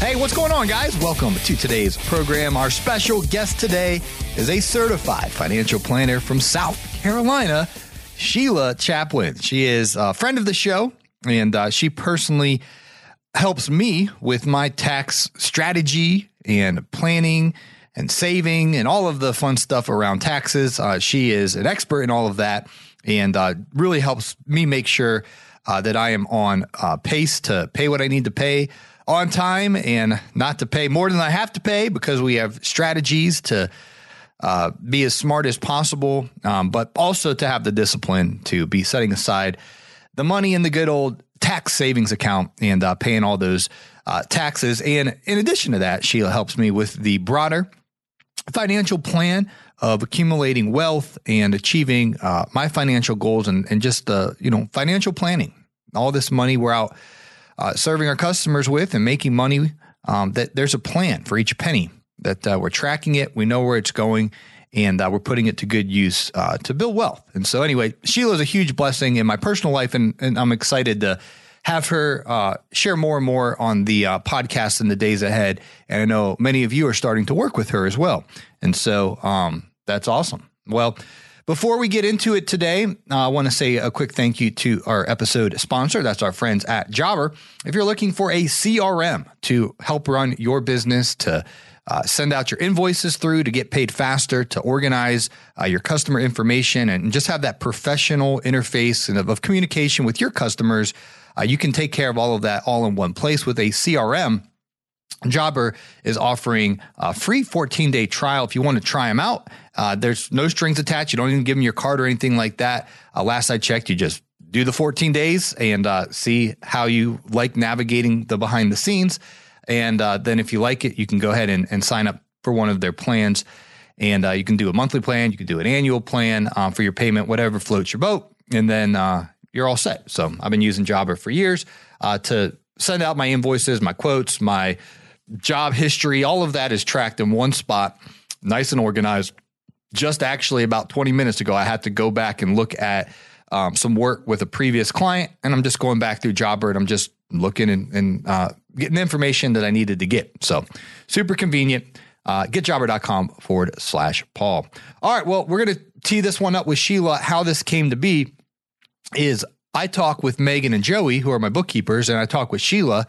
Hey, what's going on, guys? Welcome to today's program. Our special guest today is a certified financial planner from South Carolina, Sheila Chaplin. She is a friend of the show, and uh, she personally helps me with my tax strategy and planning and saving and all of the fun stuff around taxes. Uh, she is an expert in all of that and uh, really helps me make sure uh, that I am on uh, pace to pay what I need to pay on time and not to pay more than I have to pay because we have strategies to uh, be as smart as possible, um, but also to have the discipline to be setting aside the money in the good old tax savings account and uh, paying all those uh, taxes. And in addition to that, Sheila helps me with the broader financial plan of accumulating wealth and achieving uh, my financial goals and, and just uh, you know financial planning. All this money we're out uh, serving our customers with and making money, um, that there's a plan for each penny that uh, we're tracking it. We know where it's going and uh, we're putting it to good use uh, to build wealth. And so, anyway, Sheila is a huge blessing in my personal life, and, and I'm excited to have her uh, share more and more on the uh, podcast in the days ahead. And I know many of you are starting to work with her as well. And so, um, that's awesome. Well, before we get into it today, uh, I want to say a quick thank you to our episode sponsor. That's our friends at Jobber. If you're looking for a CRM to help run your business, to uh, send out your invoices through, to get paid faster, to organize uh, your customer information, and just have that professional interface and of, of communication with your customers, uh, you can take care of all of that all in one place with a CRM. Jobber is offering a free 14 day trial if you want to try them out. Uh, there's no strings attached. You don't even give them your card or anything like that. Uh, last I checked, you just do the 14 days and uh, see how you like navigating the behind the scenes. And uh, then if you like it, you can go ahead and, and sign up for one of their plans. And uh, you can do a monthly plan, you can do an annual plan uh, for your payment, whatever floats your boat. And then you're all set. So I've been using Jobber for years to send out my invoices, my quotes, my job history, all of that is tracked in one spot, nice and organized. Just actually about 20 minutes ago, I had to go back and look at um, some work with a previous client, and I'm just going back through Jobber and I'm just looking and, and uh, getting information that I needed to get. So super convenient. Uh, getjobber.com forward slash Paul. All right. Well, we're going to tee this one up with Sheila. How this came to be is I talk with Megan and Joey, who are my bookkeepers, and I talk with Sheila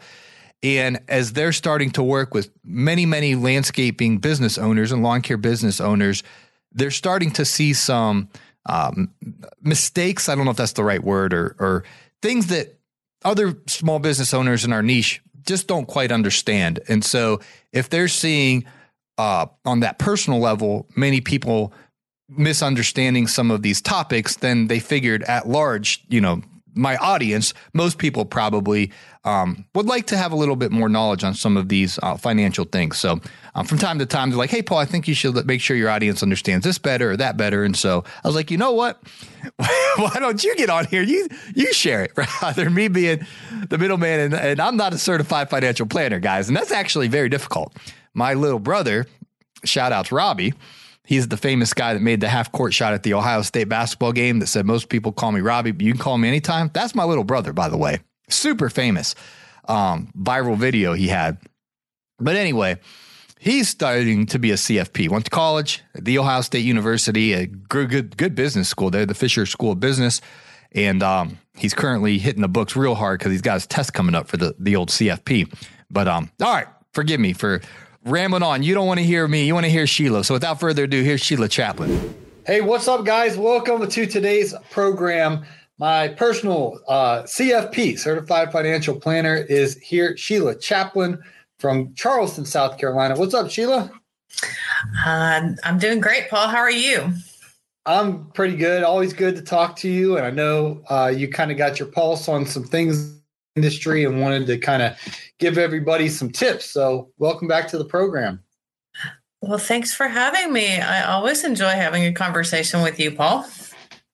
and as they're starting to work with many, many landscaping business owners and lawn care business owners, they're starting to see some um, mistakes. I don't know if that's the right word or, or things that other small business owners in our niche just don't quite understand. And so if they're seeing uh, on that personal level, many people misunderstanding some of these topics, then they figured at large, you know, my audience, most people probably um, would like to have a little bit more knowledge on some of these uh, financial things. So um, from time to time, they're like, "Hey, Paul, I think you should make sure your audience understands this better or that better." And so I was like, "You know what? Why don't you get on here? You you share it rather than me being the middleman." And, and I'm not a certified financial planner, guys, and that's actually very difficult. My little brother, shout out to Robbie He's the famous guy that made the half court shot at the Ohio State basketball game that said, Most people call me Robbie, but you can call me anytime. That's my little brother, by the way. Super famous um, viral video he had. But anyway, he's starting to be a CFP. Went to college at the Ohio State University, a good, good business school there, the Fisher School of Business. and um, he's currently hitting the books real hard because he's got his test coming up for the the old CFP. But um, all right, forgive me for rambling on. You don't want to hear me. You want to hear Sheila. So without further ado, here's Sheila Chaplin. Hey, what's up, guys? Welcome to today's program. My personal uh, CFP, Certified Financial Planner, is here. Sheila Chaplin from Charleston, South Carolina. What's up, Sheila? Uh, I'm doing great, Paul. How are you? I'm pretty good. Always good to talk to you. And I know uh, you kind of got your pulse on some things in the industry and wanted to kind of give everybody some tips. So, welcome back to the program. Well, thanks for having me. I always enjoy having a conversation with you, Paul.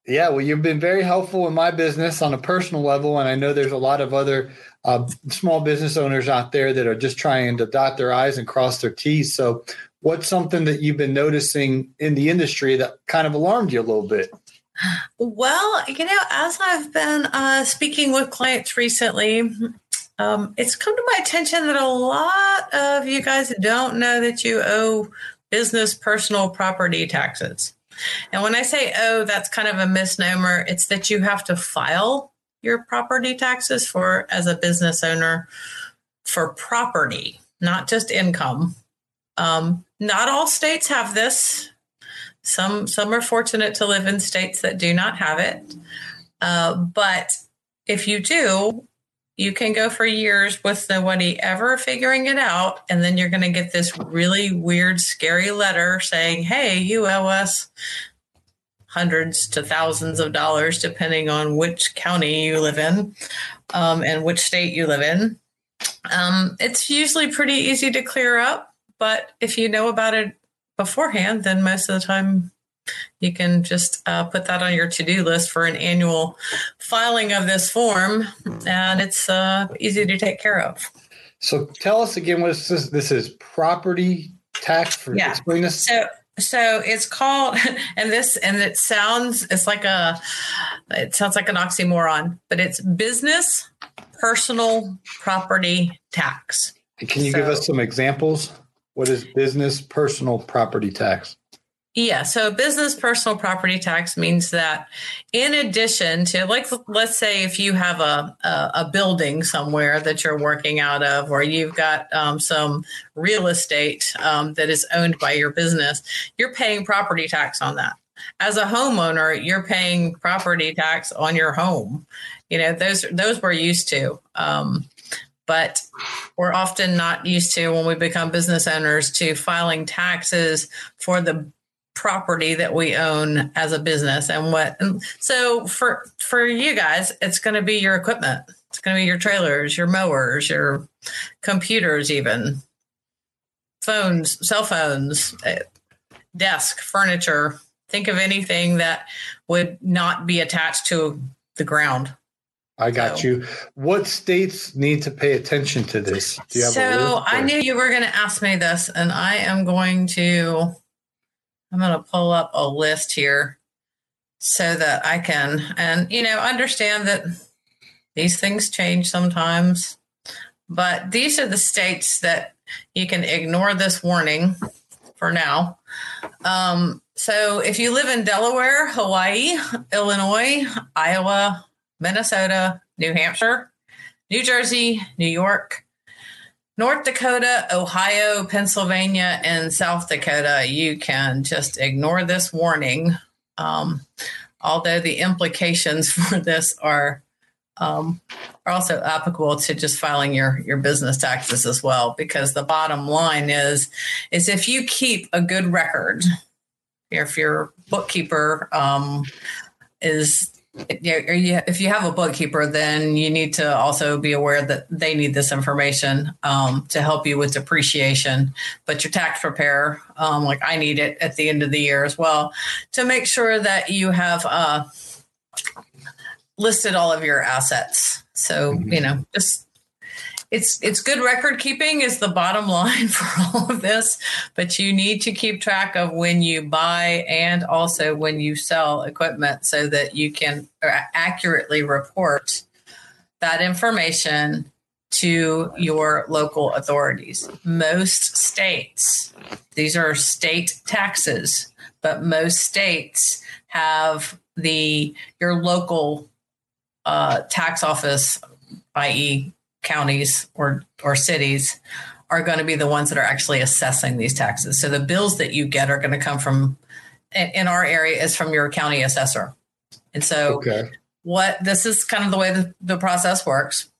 Yeah, well, you've been very helpful in my business on a personal level. And I know there's a lot of other uh, small business owners out there that are just trying to dot their I's and cross their T's. So, what's something that you've been noticing in the industry that kind of alarmed you a little bit? Well, you know, as I've been uh, speaking with clients recently, um, it's come to my attention that a lot of you guys don't know that you owe business personal property taxes. And when I say oh, that's kind of a misnomer. It's that you have to file your property taxes for as a business owner for property, not just income. Um, not all states have this. Some some are fortunate to live in states that do not have it. Uh, but if you do, you can go for years with nobody ever figuring it out. And then you're going to get this really weird, scary letter saying, hey, you owe us hundreds to thousands of dollars, depending on which county you live in um, and which state you live in. Um, it's usually pretty easy to clear up, but if you know about it beforehand, then most of the time you can just uh, put that on your to-do list for an annual filing of this form and it's uh, easy to take care of. So tell us again what this is this? Is property tax for yeah. explain this so so it's called and this and it sounds it's like a it sounds like an oxymoron but it's business personal property tax. Can you so, give us some examples? What is business personal property tax yeah. So business personal property tax means that in addition to like let's say if you have a a, a building somewhere that you're working out of, or you've got um, some real estate um, that is owned by your business, you're paying property tax on that. As a homeowner, you're paying property tax on your home. You know those those we're used to. Um, but we're often not used to when we become business owners to filing taxes for the property that we own as a business and what and so for for you guys it's going to be your equipment it's going to be your trailers your mowers your computers even phones cell phones eh, desk furniture think of anything that would not be attached to the ground I got so, you. What states need to pay attention to this? so I knew you were going to ask me this, and I am going to I'm going to pull up a list here so that I can, and you know, understand that these things change sometimes. But these are the states that you can ignore this warning for now. Um, so if you live in Delaware, Hawaii, Illinois, Iowa, Minnesota, New Hampshire, New Jersey, New York, North Dakota, Ohio, Pennsylvania, and South Dakota, you can just ignore this warning. Um, although the implications for this are um, are also applicable to just filing your your business taxes as well. Because the bottom line is is if you keep a good record, if your bookkeeper um, is if you have a bookkeeper, then you need to also be aware that they need this information um, to help you with depreciation. But your tax preparer, um, like I need it at the end of the year as well, to make sure that you have uh, listed all of your assets. So, mm-hmm. you know, just it's it's good record keeping is the bottom line for all of this but you need to keep track of when you buy and also when you sell equipment so that you can accurately report that information to your local authorities most states these are state taxes but most states have the your local uh, tax office, i.e., counties or or cities, are going to be the ones that are actually assessing these taxes. So the bills that you get are going to come from, in our area, is from your county assessor. And so, okay. what this is kind of the way the, the process works.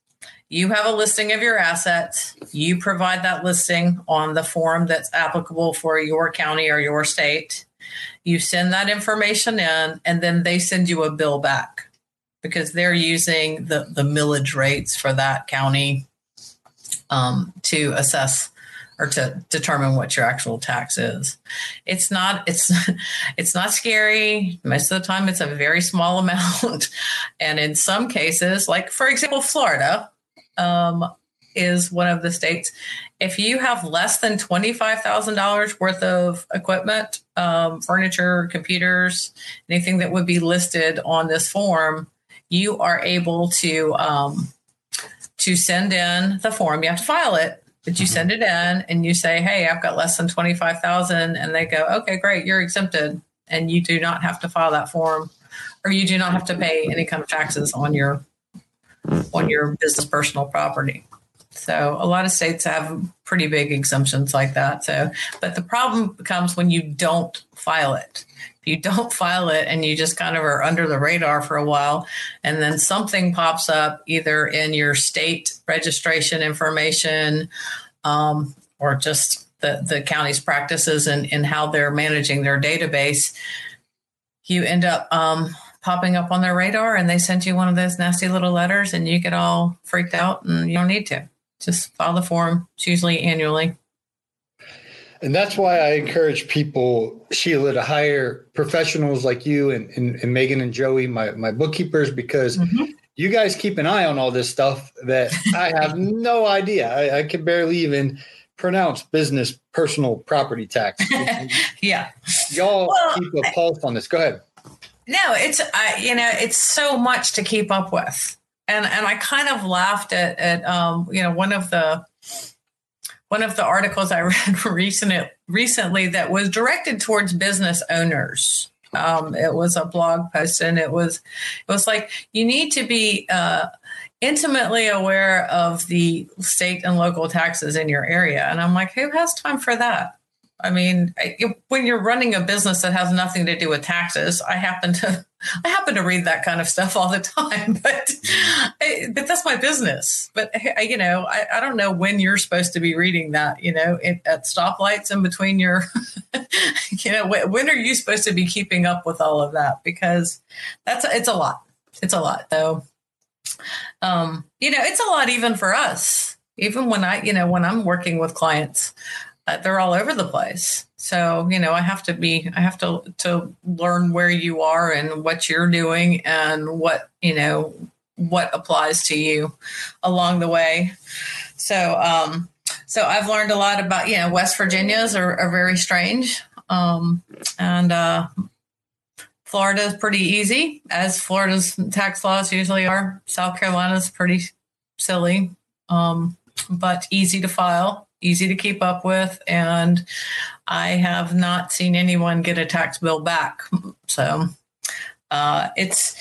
You have a listing of your assets. You provide that listing on the form that's applicable for your county or your state. You send that information in, and then they send you a bill back because they're using the, the millage rates for that county um, to assess or to determine what your actual tax is. It's not it's it's not scary. Most of the time it's a very small amount. and in some cases, like for example, Florida um, is one of the states. If you have less than $25,000 worth of equipment, um, furniture, computers, anything that would be listed on this form, you are able to um, to send in the form. You have to file it, but you mm-hmm. send it in and you say, "Hey, I've got less than twenty five thousand, and they go, "Okay, great, you're exempted," and you do not have to file that form, or you do not have to pay any kind of taxes on your on your business personal property. So a lot of states have pretty big exemptions like that. So, but the problem becomes when you don't file it you don't file it and you just kind of are under the radar for a while and then something pops up either in your state registration information um, or just the, the county's practices and, and how they're managing their database you end up um, popping up on their radar and they send you one of those nasty little letters and you get all freaked out and you don't need to. Just file the form it's usually annually and that's why I encourage people, Sheila, to hire professionals like you and, and, and Megan and Joey, my, my bookkeepers, because mm-hmm. you guys keep an eye on all this stuff that I have no idea. I, I can barely even pronounce business personal property tax. yeah. Y'all well, keep a pulse on this. Go ahead. No, it's, I, you know, it's so much to keep up with. And, and I kind of laughed at, at um, you know, one of the, one of the articles I read recent, recently that was directed towards business owners. Um, it was a blog post, and it was it was like you need to be uh, intimately aware of the state and local taxes in your area. And I'm like, who has time for that? I mean, when you're running a business that has nothing to do with taxes, I happen to I happen to read that kind of stuff all the time, but but that's my business. But you know, I, I don't know when you're supposed to be reading that. You know, at stoplights in between your, you know, when are you supposed to be keeping up with all of that? Because that's it's a lot. It's a lot, though. Um, you know, it's a lot even for us. Even when I, you know, when I'm working with clients, they're all over the place. So, you know, I have to be, I have to, to learn where you are and what you're doing and what, you know, what applies to you along the way. So, um, so I've learned a lot about, you know, West Virginia's are, are very strange. Um, and, uh, Florida is pretty easy, as Florida's tax laws usually are. South Carolina's pretty silly, um, but easy to file easy to keep up with, and I have not seen anyone get a tax bill back. So uh, it's,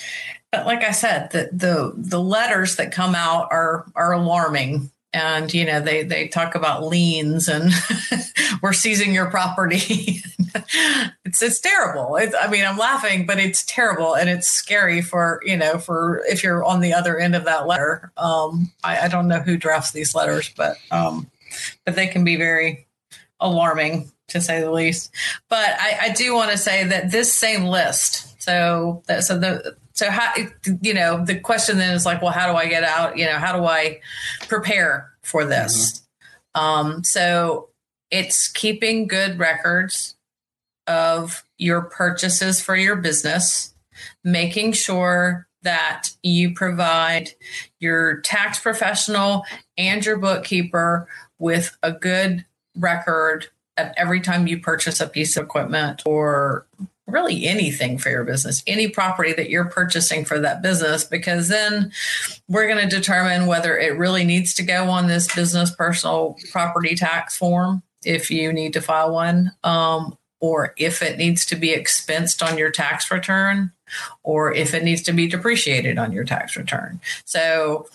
like I said, the, the the letters that come out are are alarming. And you know they they talk about liens and we're seizing your property. It's it's terrible. It's, i mean i'm laughing but it's terrible and it's scary for you know for if you're on the other end of that letter. Um, I, I, don't know who drafts these letters but um, but they can be very alarming to say the least. But I, I do want to say that this same list, so that, so the so how you know the question then is like, well, how do I get out? You know, how do I prepare for this? Mm-hmm. Um, so it's keeping good records of your purchases for your business, making sure that you provide your tax professional and your bookkeeper with a good record of every time you purchase a piece of equipment or really anything for your business, any property that you're purchasing for that business, because then we're going to determine whether it really needs to go on this business personal property tax form if you need to file one, um, or if it needs to be expensed on your tax return. or if it needs to be depreciated on your tax return. So,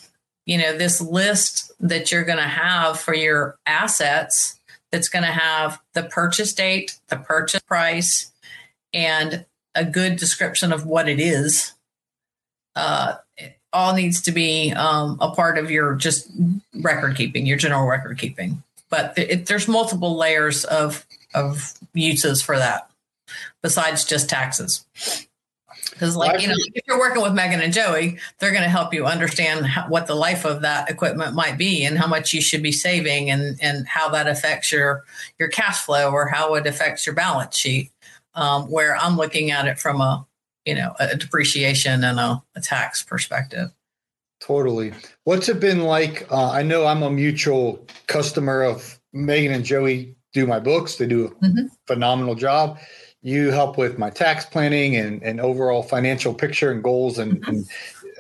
you know, this list that you're going to have for your assets that's going to have the purchase date, the purchase price, and a good description of what it is. Uh, it all needs to be um, a part of your just record keeping, your general record keeping. But it, there's multiple layers of of uses for that besides just taxes. Because, like, you know, if you're working with Megan and Joey, they're going to help you understand how, what the life of that equipment might be and how much you should be saving and, and how that affects your, your cash flow or how it affects your balance sheet. Um, where I'm looking at it from a, you know, a depreciation and a, a tax perspective. Totally. What's it been like? Uh, I know I'm a mutual customer of Megan and Joey do my books. They do a mm-hmm. phenomenal job you help with my tax planning and, and overall financial picture and goals and, and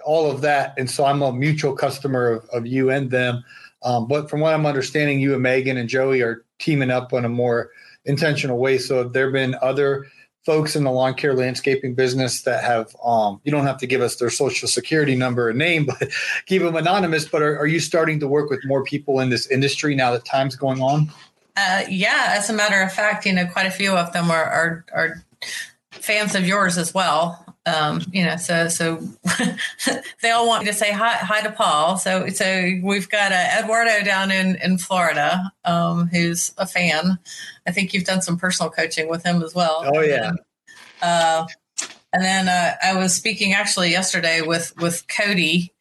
all of that. And so I'm a mutual customer of, of you and them. Um, but from what I'm understanding, you and Megan and Joey are teaming up in a more intentional way. So have there been other folks in the lawn care landscaping business that have um, you don't have to give us their social security number and name but keep them anonymous but are, are you starting to work with more people in this industry now that time's going on uh, yeah, as a matter of fact, you know, quite a few of them are are, are fans of yours as well. Um, you know, so so they all want me to say hi hi to Paul. So so we've got uh, Eduardo down in in Florida, um, who's a fan. I think you've done some personal coaching with him as well. Oh yeah. Uh, and then uh, I was speaking actually yesterday with with Cody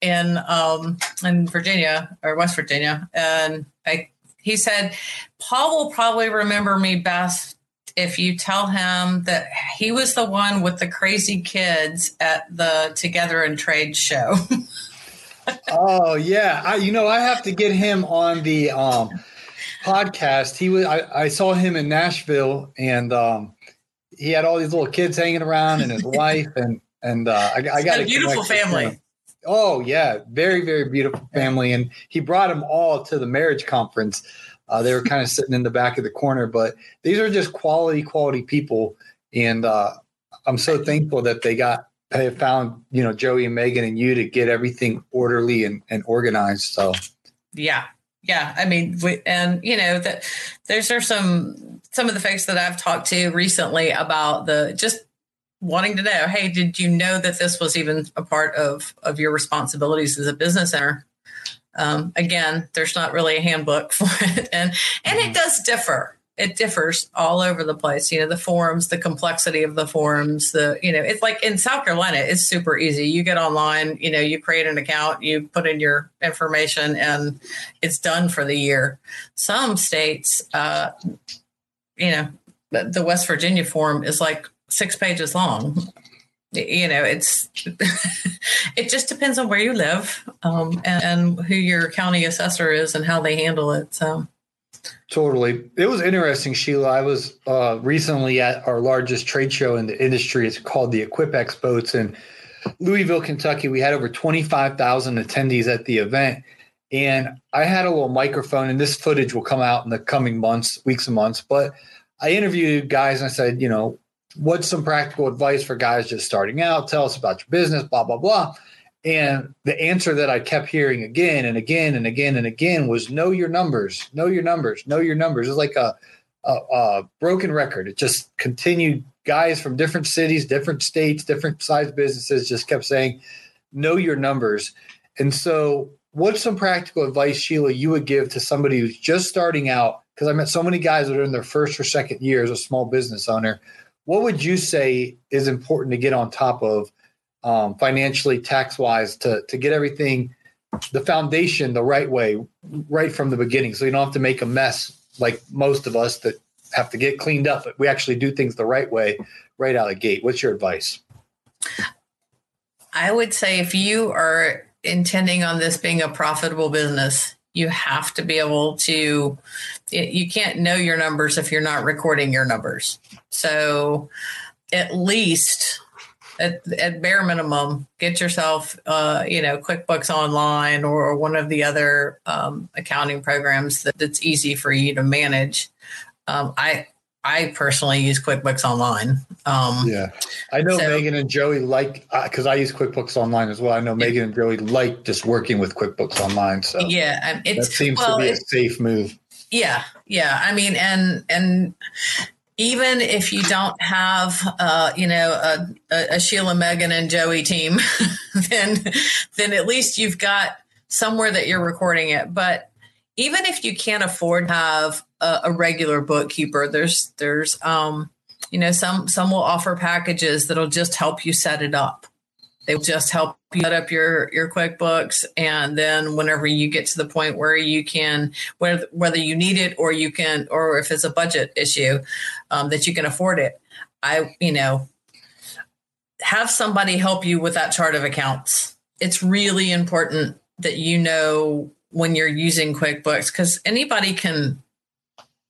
in um, in Virginia or West Virginia, and I he said, Paul will probably remember me best if you tell him that he was the one with the crazy kids at the Together and Trade show. oh yeah, I, you know I have to get him on the um, podcast. He was I, I, saw him in Nashville, and um, he had all these little kids hanging around, and his wife, and and uh, I, I got a beautiful family. Oh yeah, very very beautiful family, and he brought them all to the marriage conference. Uh, they were kind of sitting in the back of the corner, but these are just quality quality people, and uh, I'm so thankful that they got they found you know Joey and Megan and you to get everything orderly and, and organized. So yeah, yeah. I mean, we, and you know that there's are some some of the folks that I've talked to recently about the just wanting to know, hey, did you know that this was even a part of of your responsibilities as a business owner? Um, again, there's not really a handbook for it, and and it mm-hmm. does differ. It differs all over the place. You know, the forms, the complexity of the forms, the you know, it's like in South Carolina, it's super easy. You get online, you know, you create an account, you put in your information, and it's done for the year. Some states, uh, you know, the West Virginia form is like six pages long. You know, it's it just depends on where you live um, and, and who your county assessor is and how they handle it. So. Totally. It was interesting, Sheila. I was uh, recently at our largest trade show in the industry. It's called the Equip. It's in Louisville, Kentucky. We had over 25,000 attendees at the event. And I had a little microphone, and this footage will come out in the coming months, weeks and months. But I interviewed guys and I said, you know, what's some practical advice for guys just starting out? Tell us about your business, blah, blah, blah. And the answer that I kept hearing again and again and again and again was know your numbers, know your numbers, know your numbers. It's like a, a, a broken record. It just continued. Guys from different cities, different states, different size businesses just kept saying, know your numbers. And so, what's some practical advice, Sheila, you would give to somebody who's just starting out? Because I met so many guys that are in their first or second year as a small business owner what would you say is important to get on top of um, financially, tax wise, to to get everything the foundation the right way, right from the beginning, so you don't have to make a mess like most of us that have to get cleaned up. But we actually do things the right way, right out of the gate. What's your advice? I would say if you are intending on this being a profitable business, you have to be able to you can't know your numbers if you're not recording your numbers so at least at, at bare minimum get yourself uh, you know quickbooks online or, one of the other um, accounting programs that, that's easy for you to manage um, i I personally use QuickBooks Online. Um, yeah, I know so- Megan and Joey like because I use QuickBooks Online as well. I know Megan and Joey like just working with QuickBooks Online, so yeah, um, that seems well, to be a safe move. Yeah, yeah. I mean, and and even if you don't have, uh, you know, a, a, Sheila, Megan, and Joey team, then then at least you've got somewhere that you're recording it. But even if you can't afford to have a, a regular bookkeeper, there's there's um, you know, some some will offer packages that'll just help you set it up. They will just help you set up your your QuickBooks, and then whenever you get to the point where you can, whether whether you need it or you can, or if it's a budget issue, um, that you can afford it. I, you know, have somebody help you with that chart of accounts. It's really important that you know when you're using QuickBooks because anybody can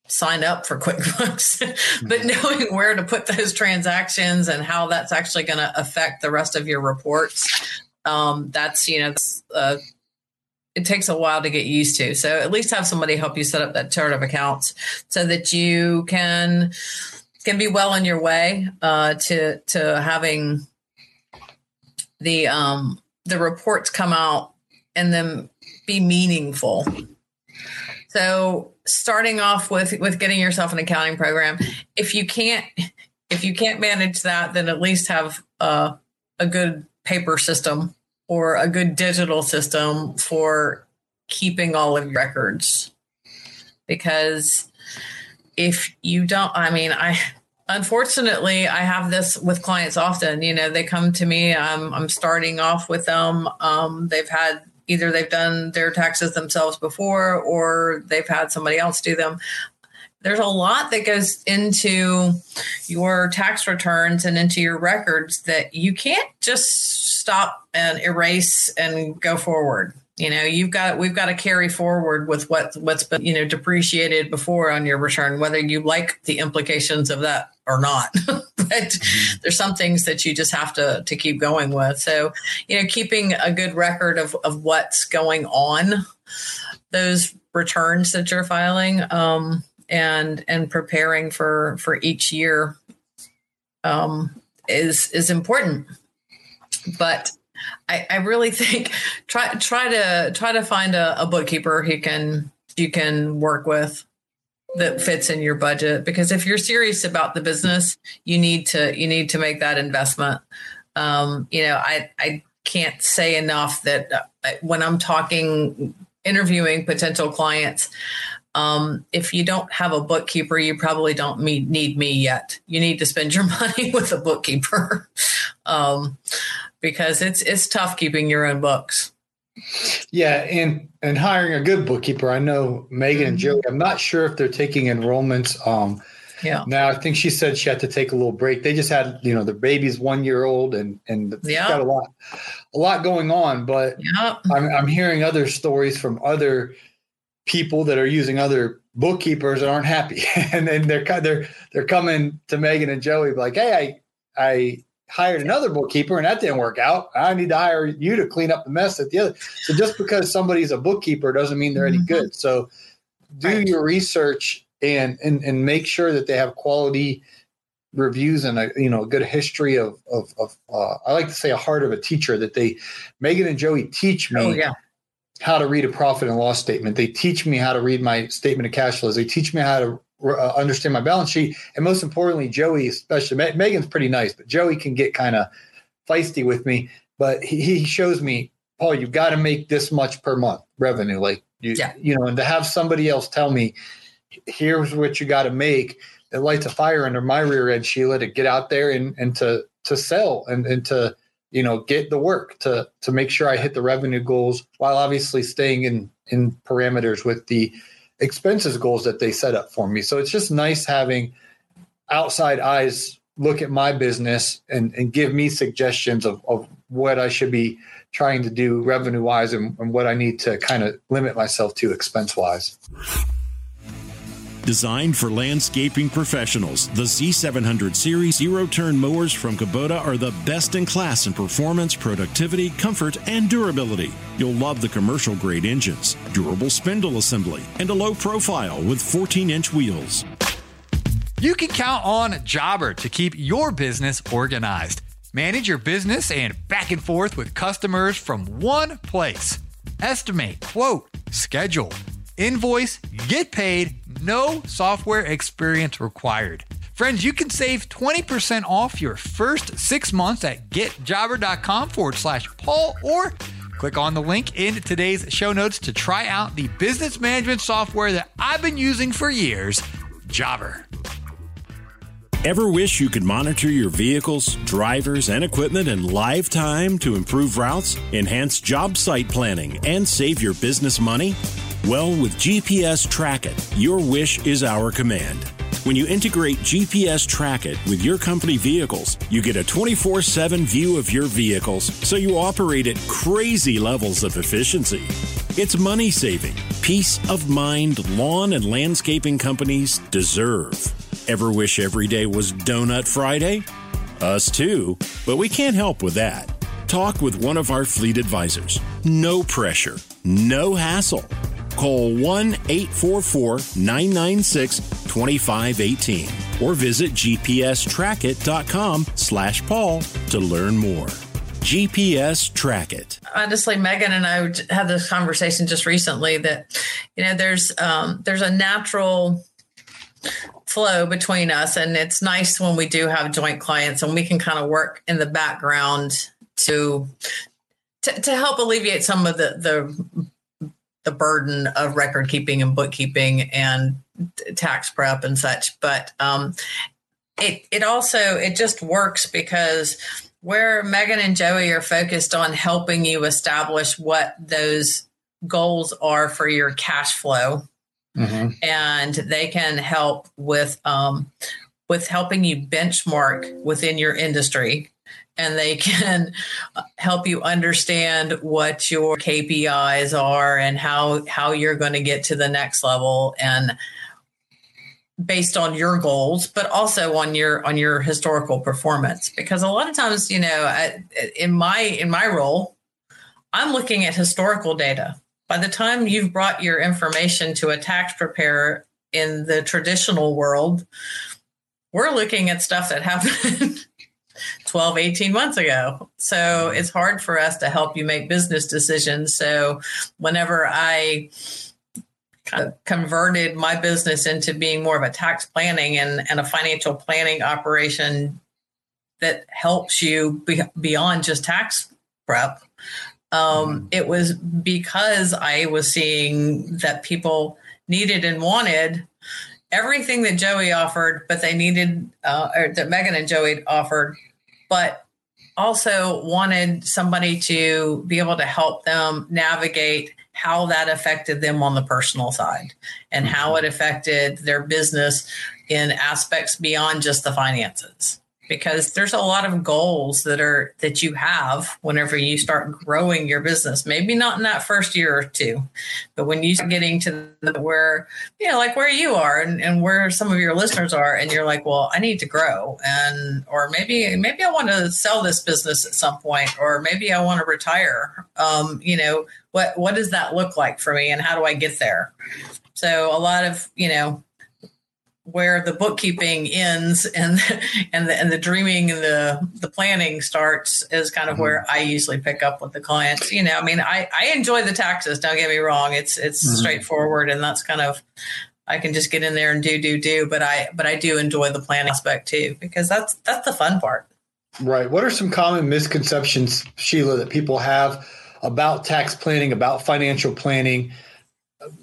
sign up for QuickBooks, but knowing where to put those transactions and how that's actually going to affect the rest of your reports, um, that's, you know, that's, uh, it takes a while to get used to. So at least have somebody help you set up that chart of accounts so that you can can be well on your way uh, to to having the um, the reports come out and then be meaningful. So starting off with with getting yourself an accounting program, if you can't if you can't manage that, then at least have uh, a good paper system or a good digital system for keeping all of your records. Because if you don't, I mean, I unfortunately I have this with clients often. You know, they come to me. I'm I'm starting off with them. Um, they've had either they've done their taxes themselves before or they've had somebody else do them. There's a lot that goes into your tax returns and into your records that you can't just stop and erase and go forward. You know, you've got we've got to carry forward with what what's been you know depreciated before on your return, whether you like the implications of that or not. but there's some things that you just have to to keep going with. So, you know, keeping a good record of of what's going on, those returns that you're filing, um, and and preparing for for each year, um, is is important. But I, I really think try try to try to find a, a bookkeeper who can you can work with that fits in your budget? Because if you're serious about the business you need to you need to make that investment. Um, you know i i can't say enough that uh, when i'm talking interviewing potential clients um, if you don't have a bookkeeper you probably don't need, need me yet. You need to spend your money with a bookkeeper. Um, because it's it's tough keeping your own books Yeah, and and hiring a good bookkeeper. I know Megan and Joey. I'm not sure if they're taking enrollments. Um, yeah now I think she said she had to take a little break. They just had, you know, their baby's one year old, and and Yeah. got a lot, a lot going on. But yeah I'm I'm hearing other stories from other people that are using other bookkeepers that aren't happy, and then they're they're they're coming to Megan and Joey like, hey, I I hired another bookkeeper and that didn't work out. I need to hire you to clean up the mess at the other. So just because somebody's a bookkeeper doesn't mean they're any Mhm. good. So do Right. your research and, and and make sure that they have quality reviews and a you know a good history of of, of uh, I like to say a heart of a teacher that they Megan and Joey teach me oh yeah how to read a profit and loss statement. They teach me how to read my statement of cash flows. They teach me how to uh, understand my balance sheet. And most importantly, Joey, especially Me- Megan's pretty nice, but Joey can get kind of feisty with me. But he, he shows me, Paul, you've got to make this much per month revenue. Like you, Yeah. you know, and to have somebody else tell me, here's what you got to make. It lights a fire under my rear end, Sheila, to get out there and, and to to sell and, and to you know get the work to to make sure I hit the revenue goals while obviously staying in in parameters with the expenses goals that they set up for me. So it's just nice having outside eyes look at my business and, and give me suggestions of, of what I should be trying to do revenue wise and, and what I need to kind of limit myself to expense wise. Designed for landscaping professionals, the Z700 series zero turn mowers from Kubota are the best in class in performance, productivity, comfort, and durability. You'll love the commercial grade engines, durable spindle assembly, and a low profile with 14 inch wheels. You can count on Jobber to keep your business organized. Manage your business and back and forth with customers from one place. Estimate, quote, schedule, invoice, get paid, no software experience required. Friends, you can save 20% off your first six months at getjobber.com forward slash Paul or click on the link in today's show notes to try out the business management software that I've been using for years, Jobber. Ever wish you could monitor your vehicles, drivers, and equipment in live time to improve routes, enhance job site planning, and save your business money? Well, with GPS Track It, your wish is our command. When you integrate GPS Track It with your company vehicles, you get a 24 7 view of your vehicles so you operate at crazy levels of efficiency. It's money saving, peace of mind lawn and landscaping companies deserve. Ever wish every day was Donut Friday? Us too, but we can't help with that. Talk with one of our fleet advisors. No pressure, no hassle. Call 1 844 996 2518 or visit gpstrackit.com slash Paul to learn more. GPS Track It. Honestly, Megan and I had this conversation just recently that, you know, there's um, there's a natural flow between us and it's nice when we do have joint clients and we can kind of work in the background to to, to help alleviate some of the the the burden of record keeping and bookkeeping and tax prep and such. But um it it also it just works because where Megan and Joey are focused on helping you establish what those goals are for your cash flow. Mm-hmm. and they can help with um, with helping you benchmark within your industry and they can help you understand what your KPIs are and how how you're going to get to the next level and based on your goals but also on your on your historical performance. Because a lot of times you know in my in my role I'm looking at historical data. By the time you've brought your information to a tax preparer in the traditional world, we're looking at stuff that happened 12, 18 months ago. So it's hard for us to help you make business decisions. So whenever I kind of converted my business into being more of a tax planning and, and a financial planning operation that helps you be, beyond just tax prep, um, mm-hmm. it was because I was seeing that people needed and wanted everything that Joey offered, but they needed, uh, or that Megan and Joey offered, but also wanted somebody to be able to help them navigate how that affected them on the personal side and how mm-hmm. it affected their business in aspects beyond just the finances because there's a lot of goals that are that you have whenever you start growing your business. Maybe not in that first year or two but when you start getting to the where you know like where you are and, and where some of your listeners are and you're like well i need to grow. And or maybe maybe i want to sell this business at some point or maybe i want to retire. Um, you know what what does that look like for me and how do i get there? So a lot of you know where the bookkeeping ends and and the, and the dreaming and the the planning starts is kind of mm-hmm. where I usually pick up with the clients. You know, I mean, I I enjoy the taxes. Don't get me wrong; it's it's mm-hmm. straightforward, and that's kind of I can just get in there and do do do. But I but I do enjoy the planning aspect too because that's that's the fun part. Right. What are some common misconceptions, Sheila, that people have about tax planning, about financial planning?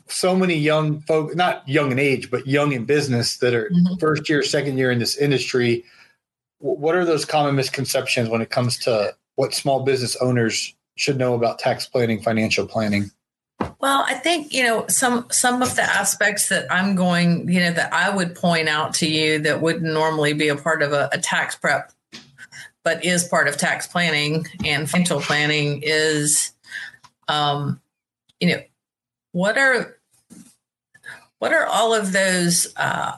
So many young folk, not young in age, but young in business that are mm-hmm. first year, second year in this industry. What are those common misconceptions when it comes to what small business owners should know about tax planning, financial planning? Well, I think you know some some of the aspects that I'm going, you know, that I would point out to you that wouldn't normally be a part of a, a tax prep, but is part of tax planning and financial planning is, um, you know, what are what are all of those uh,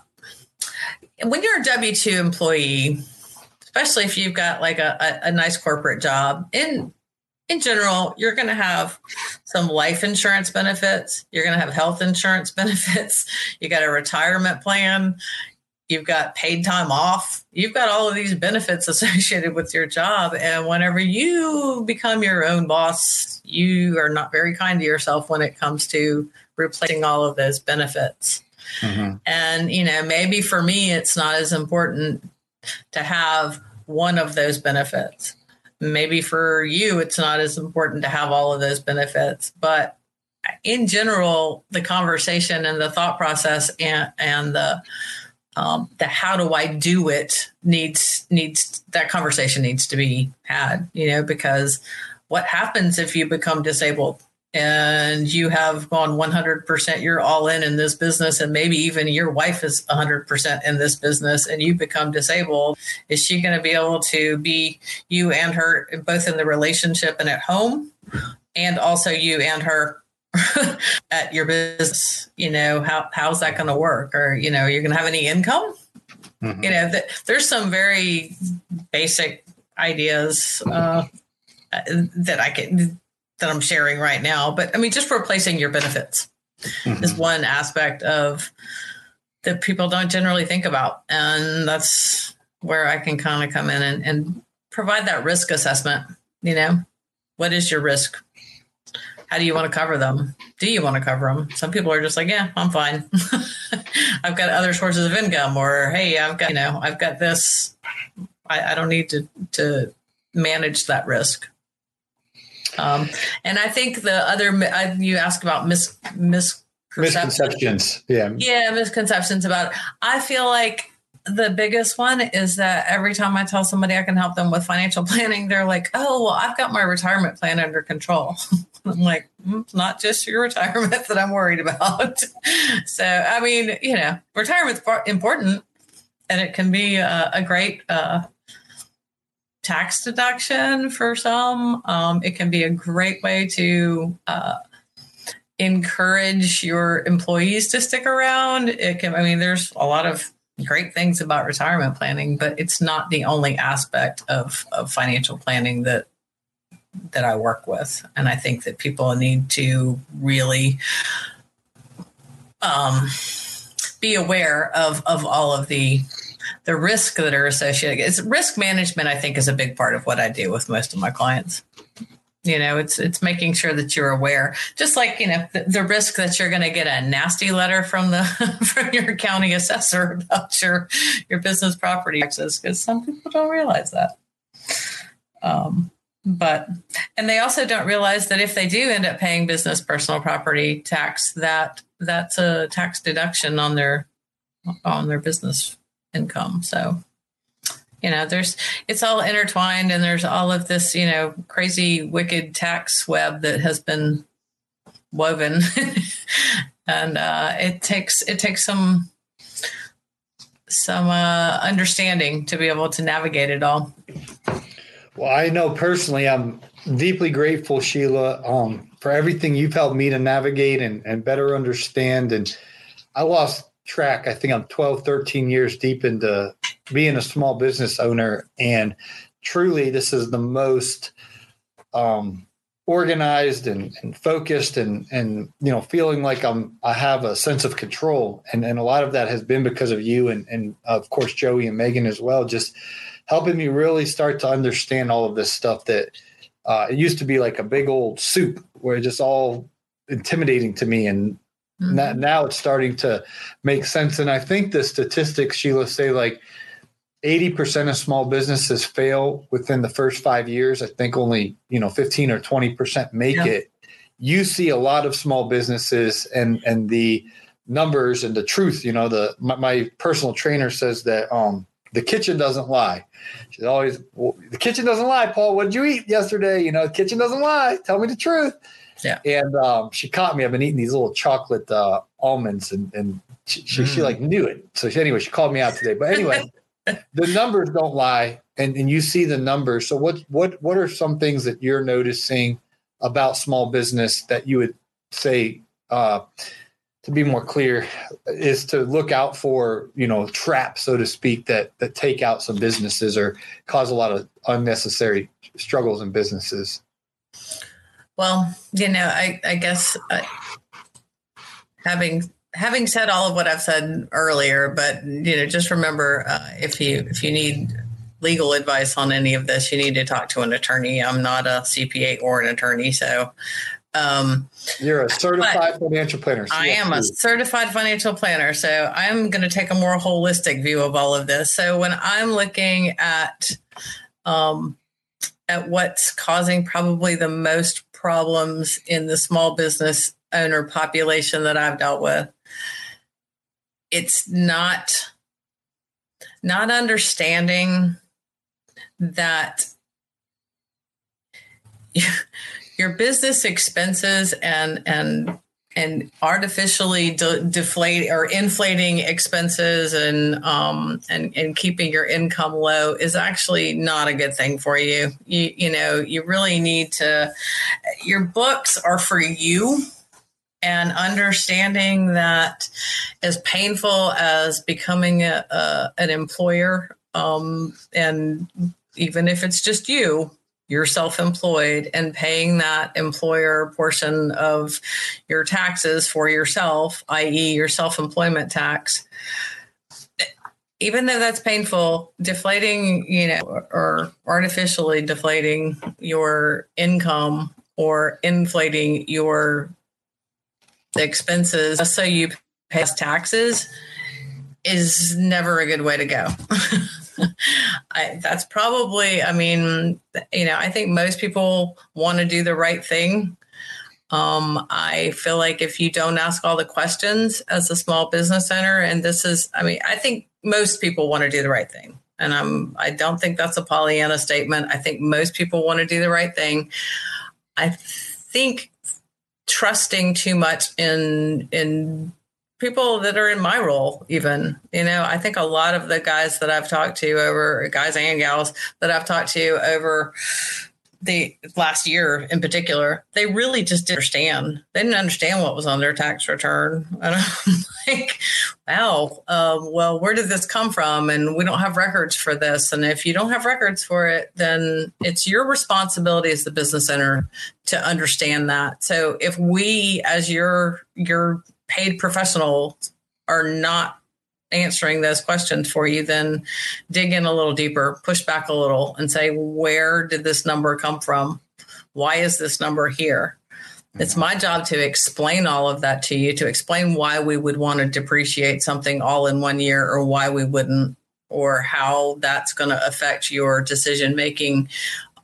when you're a w2 employee especially if you've got like a, a, a nice corporate job in in general you're going to have some life insurance benefits. You're going to have health insurance benefits. You got a retirement plan you've got paid time off, you've got all of these benefits associated with your job. And whenever you become your own boss, you are not very kind to yourself when it comes to replacing all of those benefits. Mm-hmm. And, you know, maybe for me, it's not as important to have one of those benefits. Maybe for you, it's not as important to have all of those benefits. But in general, the conversation and the thought process and, and the um, the how do I do it needs needs that conversation needs to be had, you know, because what happens if you become disabled and you have gone 100% you're all in in this business and maybe even your wife is 100% in this business and you become disabled is she going to be able to be you and her both in the relationship and at home and also you and her at your business you know how how's that going to work or you know you're going to have any income mm-hmm. you know th- there's some very basic ideas uh, that i can that i'm sharing right now but i mean just replacing your benefits mm-hmm. is one aspect of that people don't generally think about and that's where i can kind of come in and, and provide that risk assessment you know what is your risk how do you want to cover them? Do you want to cover them? Some people are just like, yeah, I'm fine. I've got other sources of income, or hey, I've got you know, I've got this. I, I don't need to to manage that risk. Um, and I think the other you ask about mis, mis misconceptions, yeah, yeah, misconceptions about. It. I feel like the biggest one is that every time I tell somebody I can help them with financial planning, they're like, "Oh, well, I've got my retirement plan under control." I'm like, mm, not just your retirement that I'm worried about. so, I mean, you know, retirement's important, and it can be a, a great uh, tax deduction for some. Um, it can be a great way to uh, encourage your employees to stick around. It can. I mean, there's a lot of great things about retirement planning, but it's not the only aspect of, of financial planning that that I work with. And I think that people need to really um, be aware of of all of the the risk that are associated. It's risk management, I think, is a big part of what I do with most of my clients you know it's it's making sure that you're aware just like you know the, the risk that you're going to get a nasty letter from the from your county assessor about your your business property taxes because some people don't realize that um, but and they also don't realize that if they do end up paying business personal property tax that that's a tax deduction on their on their business income. So you know there's it's all intertwined and there's all of this you know crazy wicked tax web that has been woven. And uh, it takes it takes some some uh, understanding to be able to navigate it all well i know personally i'm deeply grateful sheila um, for everything you've helped me to navigate and, and better understand. And i lost track. I think i'm 12 13 years deep into being a small business owner. And truly this is the most um, organized and, and focused and and you know feeling like I'm I have a sense of control. And and a lot of that has been because of you and and of course Joey and Megan as well. Just helping me really start to understand all of this stuff that uh, it used to be like a big old soup where it's just all intimidating to me and mm-hmm. now it's starting to make sense and I think the statistics Sheila say like 80% of small businesses fail within the first five years. I think only, you know, 15 or 20% make yeah. it. You see a lot of small businesses and, and the numbers and the truth, you know, the, my, my personal trainer says that, um, the kitchen doesn't lie. She's always, well, the kitchen doesn't lie, Paul. What did you eat yesterday? You know, the kitchen doesn't lie. Tell me the truth. Yeah. And um, she caught me. I've been eating these little chocolate uh, almonds and, and she, she, mm. she, like knew it. So she, anyway, she called me out today. But anyway, the numbers don't lie, and, and you see the numbers. So what what what are some things that you're noticing about small business that you would say uh, to be more clear is to look out for you know traps so to speak that that take out some businesses or cause a lot of unnecessary struggles in businesses well you know i i guess uh, having having said all of what I've said earlier, but you know, just remember uh, if you if you need legal advice on any of this, you need to talk to an attorney. I'm not a CPA or an attorney, so. Um, You're a certified financial planner. I am a certified financial planner, so I'm going to take a more holistic view of all of this. So when I'm looking at um, at what's causing probably the most problems in the small business owner population that I've dealt with, it's not not understanding that your business expenses and and and artificially de- deflate or inflating expenses and um and and keeping your income low is actually not a good thing for you. You you know you really need to. Your books are for you and understanding that as painful as becoming a, a, an employer um, and even if it's just you you're self-employed and paying that employer portion of your taxes for yourself i.e your self-employment tax even though that's painful deflating you know or artificially deflating your income or inflating your expenses so you pay taxes is never a good way to go. I, that's probably, I mean, you know, I think most people want to do the right thing. Um, I feel like if you don't ask all the questions as a small business owner, and this is, I mean, I think most people want to do the right thing. And I'm, I don't think that's a Pollyanna statement. I think most people want to do the right thing. I think trusting too much in in people that are in my role even you know i think a lot of the guys that i've talked to over guys and gals that i've talked to over the last year in particular, they really just didn't understand. They didn't understand what was on their tax return. And I'm like, wow, um, well, where did this come from? And we don't have records for this. And if you don't have records for it, then it's your responsibility as the business owner to understand that. So if we, as your your paid professional, are not answering those questions for you, then dig in a little deeper, push back a little, and say, where did this number come from? Why is this number here? It's my job to explain all of that to you, to explain why we would want to depreciate something all in one year or why we wouldn't, or how that's going to affect your decision making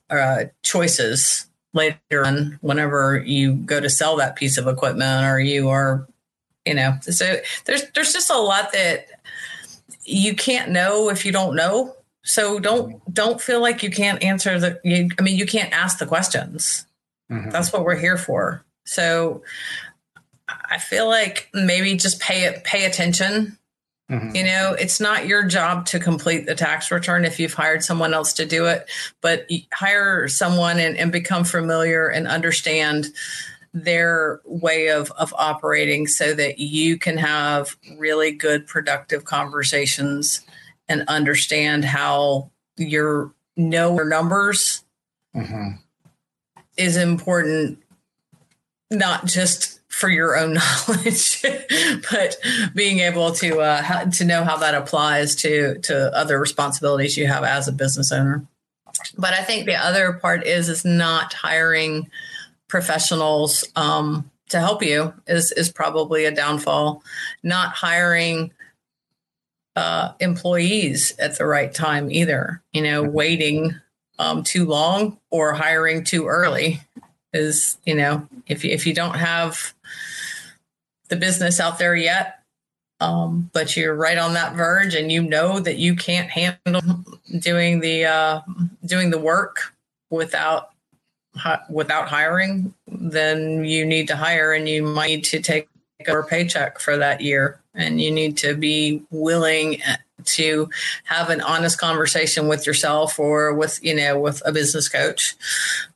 uh, choices later on whenever you go to sell that piece of equipment or you are you know so there's there's just a lot that you can't know if you don't know so don't don't feel like you can't answer the you, i mean you can't ask the questions mm-hmm. that's what we're here for so i feel like maybe just pay it pay attention mm-hmm. you know it's not your job to complete the tax return if you've hired someone else to do it but hire someone and, and become familiar and understand their way of, of operating so that you can have really good, productive conversations and understand how your know your numbers mm-hmm. is important, not just for your own knowledge, but being able to uh, to know how that applies to to other responsibilities you have as a business owner. But I think the other part is is not hiring professionals um, to help you is is probably a downfall. Not hiring uh, employees at the right time either. You know, waiting um, too long or hiring too early is you know if you, if you don't have the business out there yet. Um, but you're right on that verge, and you know that you can't handle doing the uh, doing the work without without hiring, then you need to hire and you might need to take a paycheck for that year. And you need to be willing to have an honest conversation with yourself or with, you know, with a business coach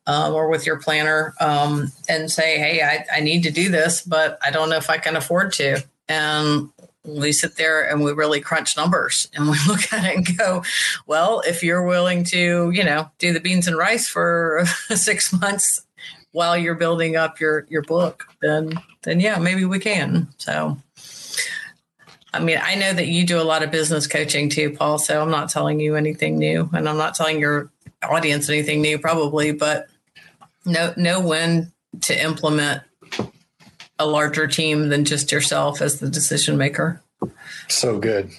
um, or with your planner um, and say, hey, I, I need to do this, but I don't know if I can afford to. And we sit there and we really crunch numbers and we look at it and go, well, if you're willing to, you know, do the beans and rice for six months, while you're building up your your book, then then yeah, maybe we can. So I mean, I know that you do a lot of business coaching too, Paul. So I'm not telling you anything new, and I'm not telling your audience anything new, probably, but know know when to implement a larger team than just yourself as the decision maker. So good.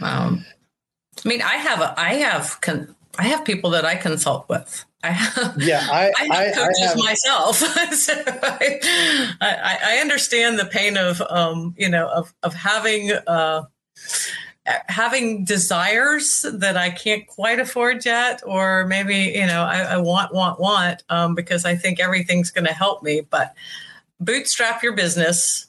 Um, I mean, I have a, I have con, I have people that I consult with. I have, yeah, I, I have coaches I have, myself, so I, I, I, understand the pain of, um, you know, of of having uh, having desires that I can't quite afford yet, or maybe you know, I, I want, want, want, um, because I think everything's going to help me. But bootstrap your business,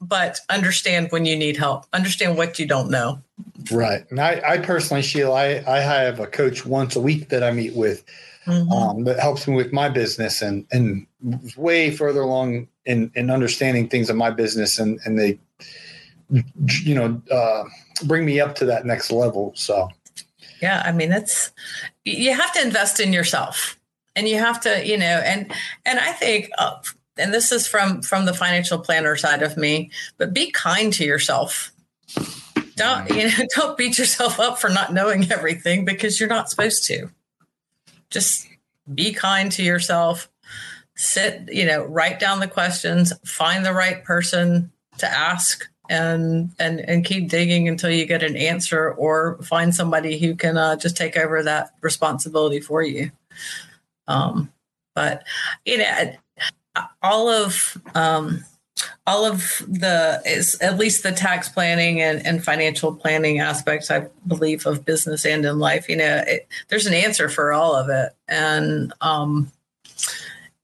but understand when you need help. Understand what you don't know. Right. And I, I personally, Sheila, I, I have a coach once a week that I meet with mm-hmm. um, that helps me with my business and, and way further along in, in understanding things in my business. And, and they, you know, uh, bring me up to that next level. So, yeah, I mean, it's, you have to invest in yourself and you have to, you know, and, and I think, uh, and this is from from the financial planner side of me but be kind to yourself. Don't you know don't beat yourself up for not knowing everything because you're not supposed to. Just be kind to yourself. Sit you know write down the questions find the right person to ask and and and keep digging until you get an answer or find somebody who can uh, just take over that responsibility for you. Um but you know all of um, all of the is at least the tax planning and, and financial planning aspects i believe of business and in life you know it, there's an answer for all of it. And um,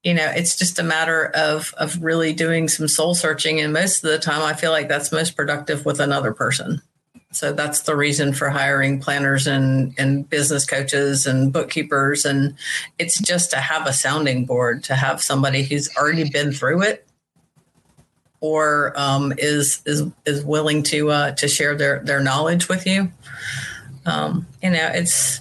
you know it's just a matter of of really doing some soul searching. And most of the time i feel like that's most productive with another person so that's the reason for hiring planners and, and business coaches and bookkeepers. And it's just to have a sounding board, to have somebody who's already been through it or um, is is is willing to uh, to share their their knowledge with you. Um, you know, it's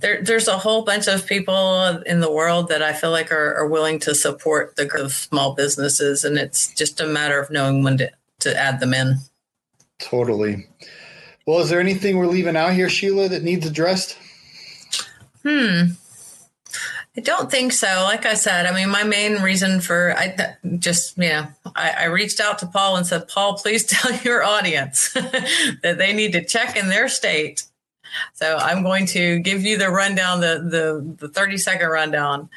there. There's a whole bunch of people in the world that I feel like are, are willing to support the growth of small businesses, and it's just a matter of knowing when to to add them in. Totally. Well, is there anything we're leaving out here, Sheila, that needs addressed? Hmm. I don't think so. Like I said, I mean, my main reason for I just, you know, I, I reached out to Paul and said, Paul, please tell your audience that they need to check in their state. So I'm going to give you the rundown, the the the 30 second rundown.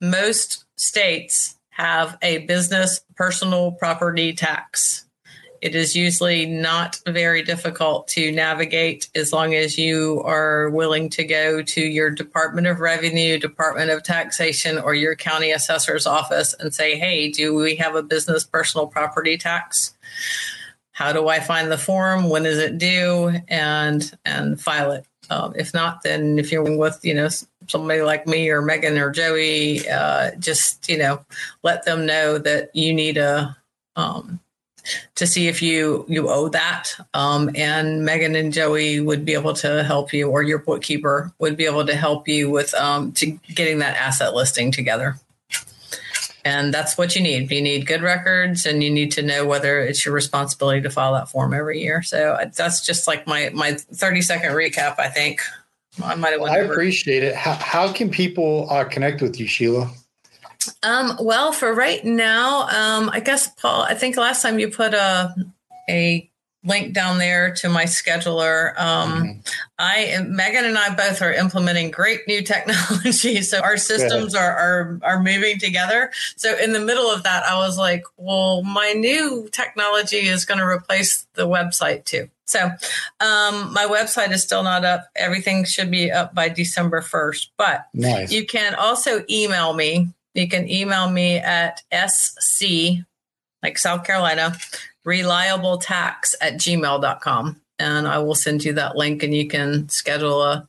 Most states have a business personal property tax. It is usually not very difficult to navigate as long as you are willing to go to your Department of Revenue, Department of Taxation, or your county assessor's office and say, hey, do we have a business personal property tax? How do I find the form? When is it due? And and file it. Um, if not, then if you're with you know somebody like me or Megan or Joey, uh, just you know let them know that you need a um, to see if you you owe that. Um, and Megan and Joey would be able to help you, or your bookkeeper would be able to help you with um, to getting that asset listing together. And that's what you need. You need good records, and you need to know whether it's your responsibility to file that form every year. So uh, that's just like my my thirty second recap. I think I might have. Well, I appreciate it. How, how can people uh, connect with you, Sheila? Um, well, for right now, um, I guess Paul. I think last time you put a a link down there to my scheduler. Um, mm-hmm. I Megan and I both are implementing great new technology, so our systems are, are are moving together. So in the middle of that, I was like, "Well, my new technology is going to replace the website too." So um, my website is still not up. Everything should be up by December first, but nice. you can also email me you can email me at sc, like South Carolina, reliable tax at gmail.com. And I will send you that link and you can schedule a,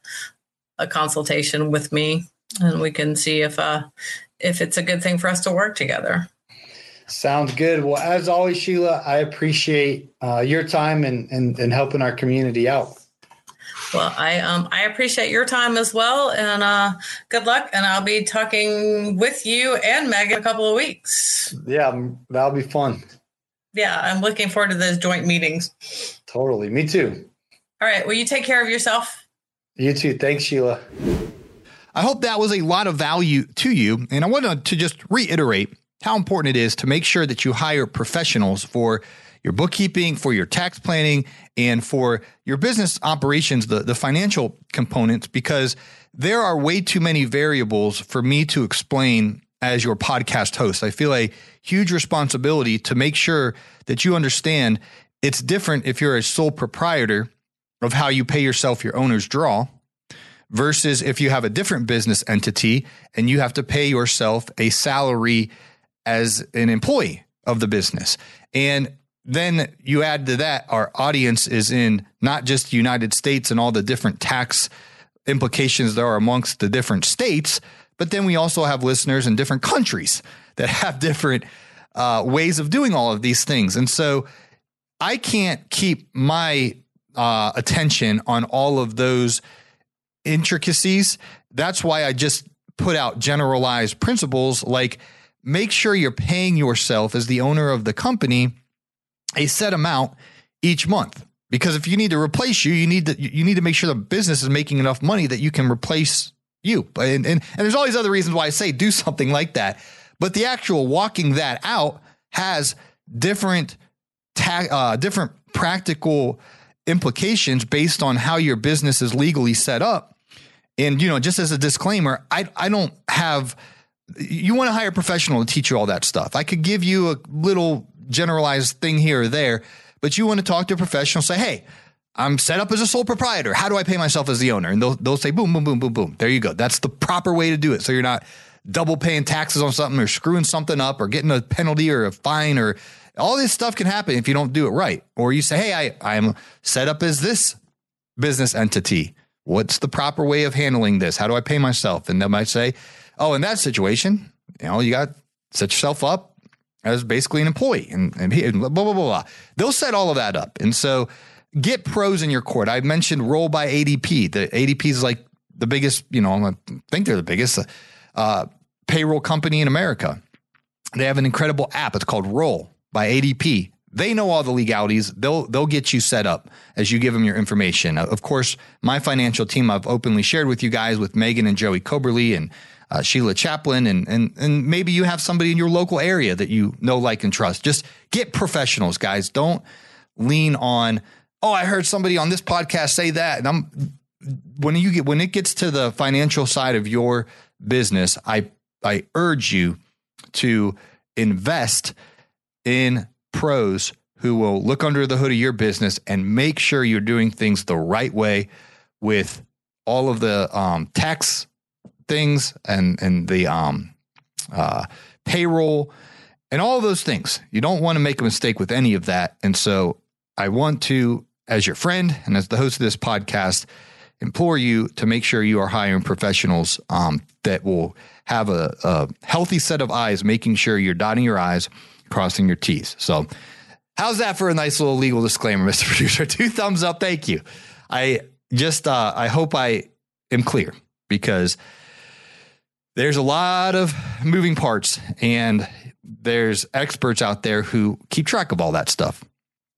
a consultation with me and we can see if uh, if it's a good thing for us to work together. Sounds good. Well, as always, Sheila, I appreciate uh, your time and, and, and helping our community out. Well, I um I appreciate your time as well, and uh, good luck. And I'll be talking with you and Meg in a couple of weeks. Yeah, that'll be fun. Yeah, I'm looking forward to those joint meetings. Totally, me too. All right, will you take care of yourself? You too. Thanks, Sheila. I hope that was a lot of value to you, and I wanted to just reiterate how important it is to make sure that you hire professionals for your bookkeeping, for your tax planning, and for your business operations, the, the financial components, because there are way too many variables for me to explain as your podcast host. I feel a huge responsibility to make sure that you understand it's different if you're a sole proprietor of how you pay yourself your owner's draw versus if you have a different business entity and you have to pay yourself a salary as an employee of the business. And then you add to that, our audience is in not just the United States and all the different tax implications there are amongst the different states, but then we also have listeners in different countries that have different uh, ways of doing all of these things. And so I can't keep my uh, attention on all of those intricacies. That's why I just put out generalized principles like make sure you're paying yourself as the owner of the company a set amount each month. Because if you need to replace you, you need to you need to make sure the business is making enough money that you can replace you. And, and, and there's all these other reasons why I say do something like that. But the actual walking that out has different ta- uh, different practical implications based on how your business is legally set up. And you know, just as a disclaimer, I I don't have you want to hire a professional to teach you all that stuff. I could give you a little generalized thing here or there, but you want to talk to a professional, say, hey, I'm set up as a sole proprietor. How do I pay myself as the owner? And they'll, they'll say, boom, boom, boom, boom, boom. There you go. That's the proper way to do it. So you're not double paying taxes on something or screwing something up or getting a penalty or a fine or all this stuff can happen if you don't do it right. Or you say, hey, I, I'm set up as this business entity. What's the proper way of handling this? How do I pay myself? And they might say, oh, in that situation, you know, you got set yourself up as basically an employee and, and, and blah, blah, blah, blah. They'll set all of that up. And so get pros in your court. I mentioned Roll by ADP. The ADP is like the biggest, you know, I think they're the biggest uh, payroll company in America. They have an incredible app. It's called Roll by ADP. They know all the legalities. They'll they'll get you set up as you give them your information. Of course, my financial team I've openly shared with you guys with Megan and Joey Coberly and uh, Sheila Chaplin, and and and maybe you have somebody in your local area that you know, like, and trust. Just get professionals, guys. Don't lean on. Oh, I heard somebody on this podcast say that, and I'm when you get when it gets to the financial side of your business, I I urge you to invest in pros who will look under the hood of your business and make sure you're doing things the right way with all of the um, tax things and and the um, uh, payroll and all those things. You don't want to make a mistake with any of that. And so I want to, as your friend and as the host of this podcast, implore you to make sure you are hiring professionals um, that will have a, a healthy set of eyes, making sure you're dotting your I's, crossing your T's. So, how's that for a nice little legal disclaimer, Mr. Producer? Two thumbs up. Thank you. I just, uh, I hope I am clear because there's a lot of moving parts and there's experts out there who keep track of all that stuff.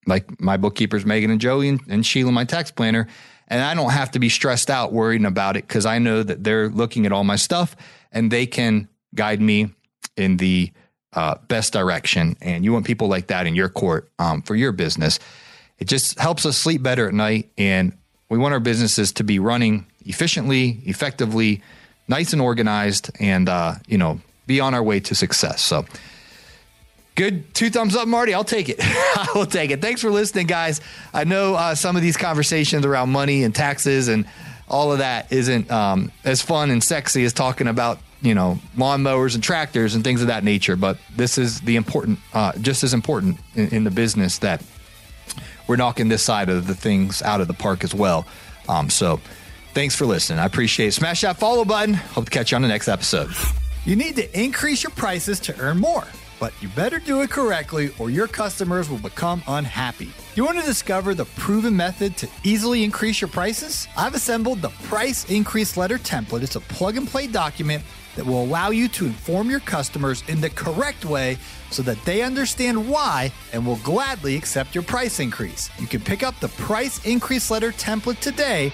Like my bookkeepers, Megan and Joey and, and Sheila, my tax planner. And I don't have to be stressed out worrying about it because I know that they're looking at all my stuff and they can guide me in the uh, best direction. And you want people like that in your court um, for your business. It just helps us sleep better at night. And we want our businesses to be running efficiently, effectively, nice and organized, and uh, you know, be on our way to success. So. Good. Two thumbs up, Marty. I'll take it. I will take it. Thanks for listening, guys. I know uh, some of these conversations around money and taxes and all of that isn't um, as fun and sexy as talking about you know lawnmowers and tractors and things of that nature. But this is the important, uh, just as important in, in, the business that we're knocking this side of the things out of the park as well. Um, so Thanks for listening. I appreciate it. Smash that follow button. Hope to catch you on the next episode. You need to increase your prices to earn more. but you better do it correctly or your customers will become unhappy. You want to discover the proven method to easily increase your prices? I've assembled the Price Increase Letter template. It's a plug and play document that will allow you to inform your customers in the correct way so that they understand why and will gladly accept your price increase. You can pick up the Price Increase Letter template today